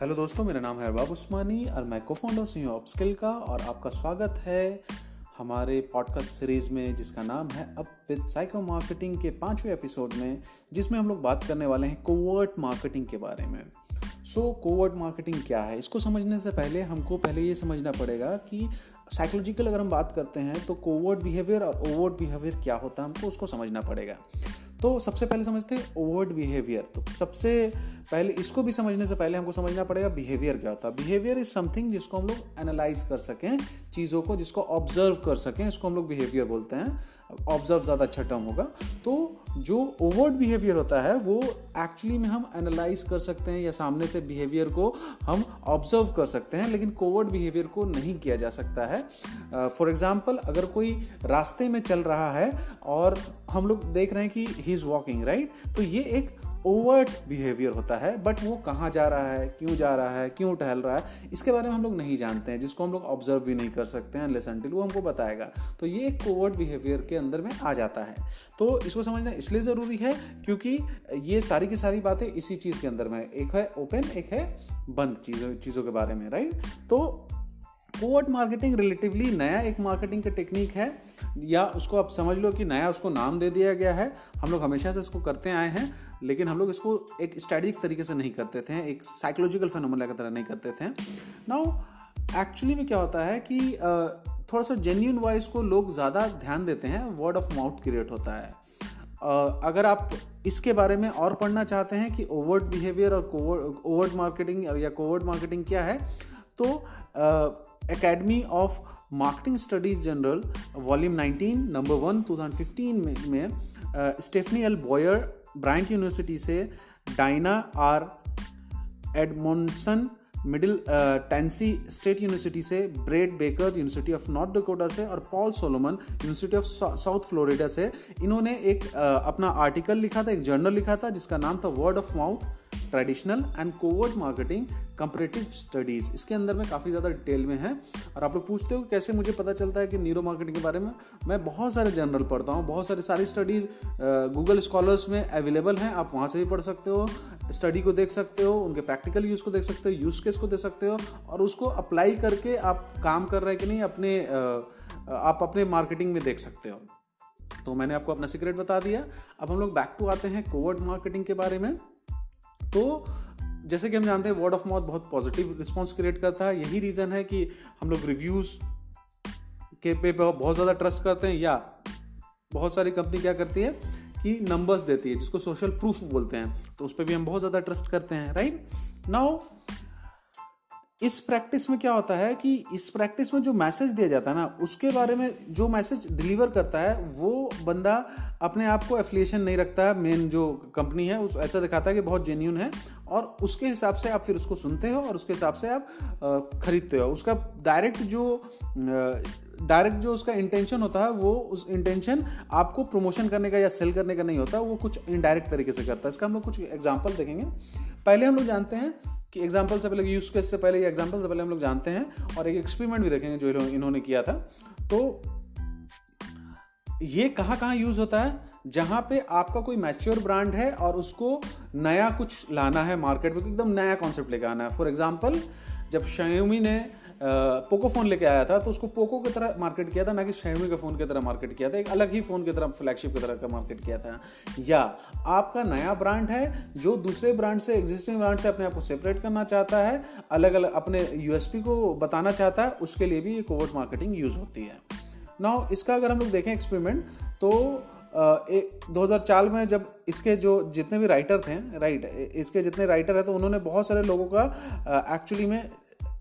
Hello दोस्तों, मेरा नाम है अरबाब उस्मानी और मैं को फाउंडर सी हूँ अपस्किल का और आपका स्वागत है हमारे पॉडकास्ट सीरीज़ में जिसका नाम है अब विद साइको मार्केटिंग के पाँचवें एपिसोड में, जिसमें हम लोग बात करने वाले हैं कोवर्ट मार्केटिंग के बारे में। सो कोवर्ट मार्केटिंग क्या है? इसको समझने से पहले हमको पहले ये समझना पड़ेगा कि साइकोलॉजिकल अगर हम बात करते हैं तो कोवर्ट बिहेवियर और ओवर्ट बिहेवियर क्या होता है, हमको उसको समझना पड़ेगा। तो सबसे पहले समझते हैं ओवर्ड बिहेवियर तो सबसे पहले इसको भी समझने से पहले हमको समझना पड़ेगा बिहेवियर क्या होता है। बिहेवियर इज़ समथिंग जिसको हम लोग एनालाइज कर सकें चीज़ों को जिसको ऑब्ज़र्व कर सकें इसको हम लोग बिहेवियर बोलते हैं। ऑब्ज़र्व ज़्यादा अच्छा टर्म होगा। तो जो ओवर्ड बिहेवियर होता है वो एक्चुअली में हम एनालाइज कर सकते हैं या सामने से बिहेवियर को हम ऑब्ज़र्व कर सकते हैं लेकिन कोवर्ड बिहेवियर को नहीं किया जा सकता है। फॉर uh, एग्ज़ाम्पल अगर कोई रास्ते में चल रहा है और हम लोग देख रहे हैं कि ही इज़ वॉकिंग राइट तो ये एक ओवर्ट बिहेवियर होता है बट वो कहाँ जा रहा है, क्यों जा रहा है, क्यों टहल रहा है, इसके बारे में हम लोग नहीं जानते हैं, जिसको हम लोग ऑब्ज़र्व भी नहीं कर सकते हैं लेसन टिल वो हमको बताएगा। तो ये एक कोवर्ट बिहेवियर के अंदर में आ जाता है। तो इसको समझना इसलिए ज़रूरी है क्योंकि ये सारी की सारी बातें इसी चीज़ के अंदर में एक है ओपन एक है बंद चीज़ों चीज़ों के बारे में राइट तो कोवर्ट मार्केटिंग रिलेटिवली नया एक मार्केटिंग का टेक्निक है, या उसको आप समझ लो कि नया उसको नाम दे दिया गया है। हम लोग हमेशा से इसको करते आए हैं, लेकिन हम लोग इसको एक स्ट्रेटिक तरीके से नहीं करते थे, एक साइकोलॉजिकल फेनोमेना की तरह नहीं करते थे। नाउ एक्चुअली में क्या होता है कि थोड़ा सा जेन्यून वॉइस को लोग ज़्यादा ध्यान देते हैं वर्ड ऑफ़ माउथ क्रिएट होता है। अगर आप इसके बारे में और पढ़ना चाहते हैं कि ओवर्ड बिहेवियर और ओवर्ड मार्केटिंग या कोवर्ड मार्केटिंग क्या है तो academy of marketing studies journal volume 19 number one 2015 में, में Stephanie L Boyer Brandeis university से Diana R Edmondson Middle Tennessee state university से Brad Baker university of North Dakota से और Paul Solomon university of South Florida से। इन्होंने एक uh, अपना आर्टिकल लिखा था एक जर्नल लिखा था जिसका नाम था word of mouth traditional and covert marketing comparative studies. इसके अंदर में काफ़ी ज़्यादा डिटेल में है और आप लोग पूछते हो कैसे मुझे पता चलता है कि न्यूरो मार्केटिंग के बारे में? मैं बहुत सारे जर्नल पढ़ता हूँ, बहुत सारे सारी स्टडीज़ गूगल स्कॉलर्स में अवेलेबल हैं, आप वहाँ से भी पढ़ सकते हो, स्टडी को देख सकते हो, उनके प्रैक्टिकल यूज़ को देख सकते हो, यूज़ केस को देख सकते हो और उसको अप्लाई करके आप काम कर रहे हैं कि नहीं, अपने आप अपने मार्केटिंग में देख सकते हो। तो मैंने आपको अपना सीक्रेट बता दिया। अब हम लोग बैक टू आते हैं कोवर्ड मार्केटिंग के बारे में। तो जैसे कि हम जानते हैं वर्ड ऑफ़ माउथ बहुत पॉजिटिव रिस्पॉन्स क्रिएट करता है। यही रीज़न है कि हम लोग रिव्यूज़ के पे बहुत ज़्यादा ट्रस्ट करते हैं या बहुत सारी कंपनी क्या करती है कि नंबर्स देती है, जिसको सोशल प्रूफ बोलते हैं। तो उस पर भी हम बहुत ज़्यादा ट्रस्ट करते हैं राइट नाउ इस प्रैक्टिस में क्या होता है कि इस प्रैक्टिस में जो मैसेज दिया जाता है ना, उसके बारे में जो मैसेज डिलीवर करता है, वो बंदा अपने आप को एफिलिएशन नहीं रखता है मेन जो कंपनी है, उस ऐसा दिखाता है कि बहुत जेन्यून है और उसके हिसाब से आप फिर उसको सुनते हो और उसके हिसाब से आप खरीदते हो। उसका डायरेक्ट जो डायरेक्ट जो उसका इंटेंशन होता है, वो उस इंटेंशन आपको प्रमोशन करने का या सेल करने का नहीं होता, वो कुछ इनडायरेक्ट तरीके से करता है। इसका हम लोग कुछ एग्ज़ाम्पल देखेंगे। पहले हम लोग जानते हैं कि एग्ज़ाम्पल से पहले यूज़ केस से पहले एग्ज़ाम्पल से पहले हम लोग जानते हैं और एक एक्सपेरिमेंट भी देखेंगे जो इन्होंने किया था। तो ये कहाँ कहाँ यूज़ होता है? जहाँ पे आपका कोई मैच्योर ब्रांड है और उसको नया कुछ लाना है मार्केट में एकदम नया कॉन्सेप्ट लेकर आना है। फॉर एग्ज़ाम्पल जब शयोमी ने पोको फ़ोन लेके आया था तो उसको पोको की तरह मार्केट किया था, ना कि शेमी के फ़ोन की तरह मार्केट किया था, एक अलग ही फ़ोन की तरह फ्लैगशिप की तरह का मार्केट किया था। या, आपका नया ब्रांड है, जो दूसरे ब्रांड से एग्जिस्टिंग ब्रांड से अपने आप को सेपरेट करना चाहता है, अलग अलग अपने यूएसपी को बताना चाहता है, उसके लिए भी ये कोवर्ट मार्केटिंग यूज़ होती है। नाउ इसका अगर हम लोग देखें एक्सपेरिमेंट तो दो हज़ार चार में जब इसके जो जितने भी राइटर थे राइट इसके जितने राइटर हैं तो उन्होंने बहुत सारे लोगों का एक्चुअली में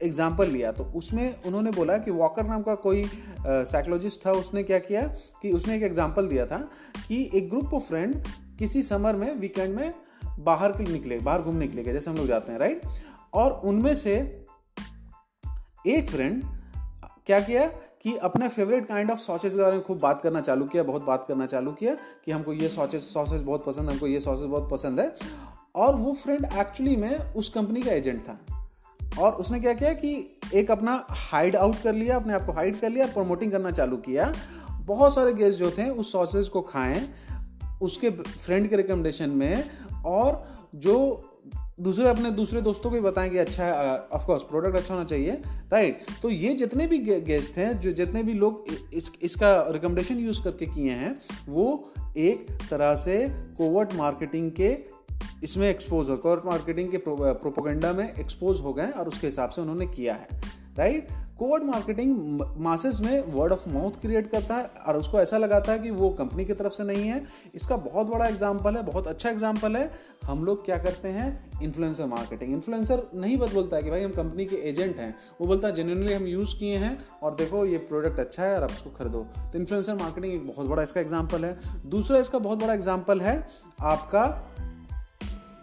एग्ज़ाम्पल लिया तो उसमें उन्होंने बोला कि वॉकर नाम का कोई साइकोलॉजिस्ट था, उसने क्या किया कि उसने एक एग्ज़ाम्पल दिया था कि एक ग्रुप ऑफ़ फ्रेंड किसी समर में वीकेंड में बाहर के निकले, बाहर घूमने निकले गए, जैसे हम लोग जाते हैं राइट और उनमें से एक फ्रेंड क्या किया कि अपने फेवरेट काइंड ऑफ़ सॉसेज के बारे में खूब बात करना चालू किया, बहुत बात करना चालू किया कि हमको ये सॉसेज सॉसेज बहुत पसंद, हमको ये सॉसेज बहुत पसंद है। और वो फ्रेंड एक्चुअली में उस कंपनी का एजेंट था। और उसने क्या किया कि एक अपना हाइड आउट कर लिया, अपने आप को हाइड कर लिया प्रमोटिंग करना चालू किया। बहुत सारे गेस्ट जो थे, उस सॉसेज को खाएँ, उसके फ्रेंड के रिकमेंडेशन में, और जो दूसरे अपने दूसरे दोस्तों को भी बताएँ कि अच्छा है ऑफ़ कोर्स प्रोडक्ट अच्छा होना चाहिए राइट तो ये जितने भी गेस्ट हैं, जो जितने भी लोग इस, इसका रिकमेंडेशन यूज़ करके किए हैं, वो एक तरह से कोवर्ट मार्केटिंग के इसमें एक्सपोज हो कोवर्ट मार्केटिंग के प्रोपोगंडा में एक्सपोज हो गए और उसके हिसाब से उन्होंने किया है। राइट कोवर्ड मार्केटिंग मासेस में वर्ड ऑफ़ माउथ क्रिएट करता है और उसको ऐसा लगाता है कि वो कंपनी की तरफ़ से नहीं है। इसका बहुत बड़ा एग्ज़ाम्पल है, बहुत अच्छा एग्ज़ाम्पल है। हम लोग क्या करते हैं? इन्फ्लुएंसर मार्केटिंग इन्फ्लुएंसर नहीं बत बोलता है कि भाई हम कंपनी के एजेंट हैं। वो बोलता है जेन्यूनली हम यूज़ किए हैं और देखो ये प्रोडक्ट अच्छा है और आप उसको खरीदो। तो इन्फ्लुएंसर मार्केटिंग एक बहुत बड़ा इसका एग्ज़ाम्पल है। दूसरा इसका बहुत बड़ा एग्ज़ाम्पल है आपका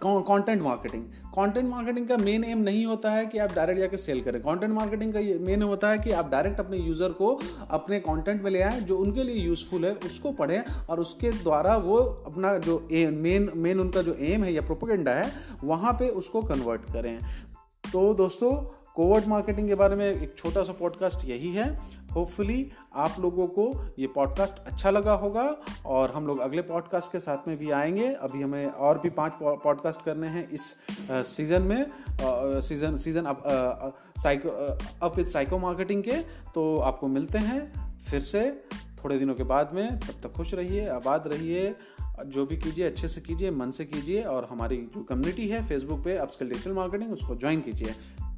कंटेंट मार्केटिंग कंटेंट मार्केटिंग का मेन एम नहीं होता है कि आप डायरेक्ट जाकर सेल करें. कंटेंट मार्केटिंग का मेन होता है कि आप डायरेक्ट अपने यूज़र को अपने कंटेंट में ले आए जो उनके लिए यूज़फुल है, उसको पढ़ें और उसके द्वारा वो अपना जो मेन मेन उनका जो एम है या प्रोपोगेंडा है, वहाँ पर उसको कन्वर्ट करें. तो दोस्तों कोवर्ड मार्केटिंग के बारे में एक छोटा सा पॉडकास्ट यही है। होपफुली आप लोगों को ये पॉडकास्ट अच्छा लगा होगा और हम लोग अगले पॉडकास्ट के साथ में भी आएँगे। अभी हमें और भी पाँच पॉडकास्ट करने हैं इस सीज़न में। Season season up psycho up with psycho marketing के। तो आपको मिलते हैं फिर से थोड़े दिनों के बाद में। तब तक खुश रहिए, आबाद रहिए, जो भी कीजिए, अच्छे से कीजिए, मन से कीजिए और हमारी जो कम्युनिटी है फेसबुक पे अपस्किल डिजिटल मार्केटिंग उसको ज्वाइन कीजिए।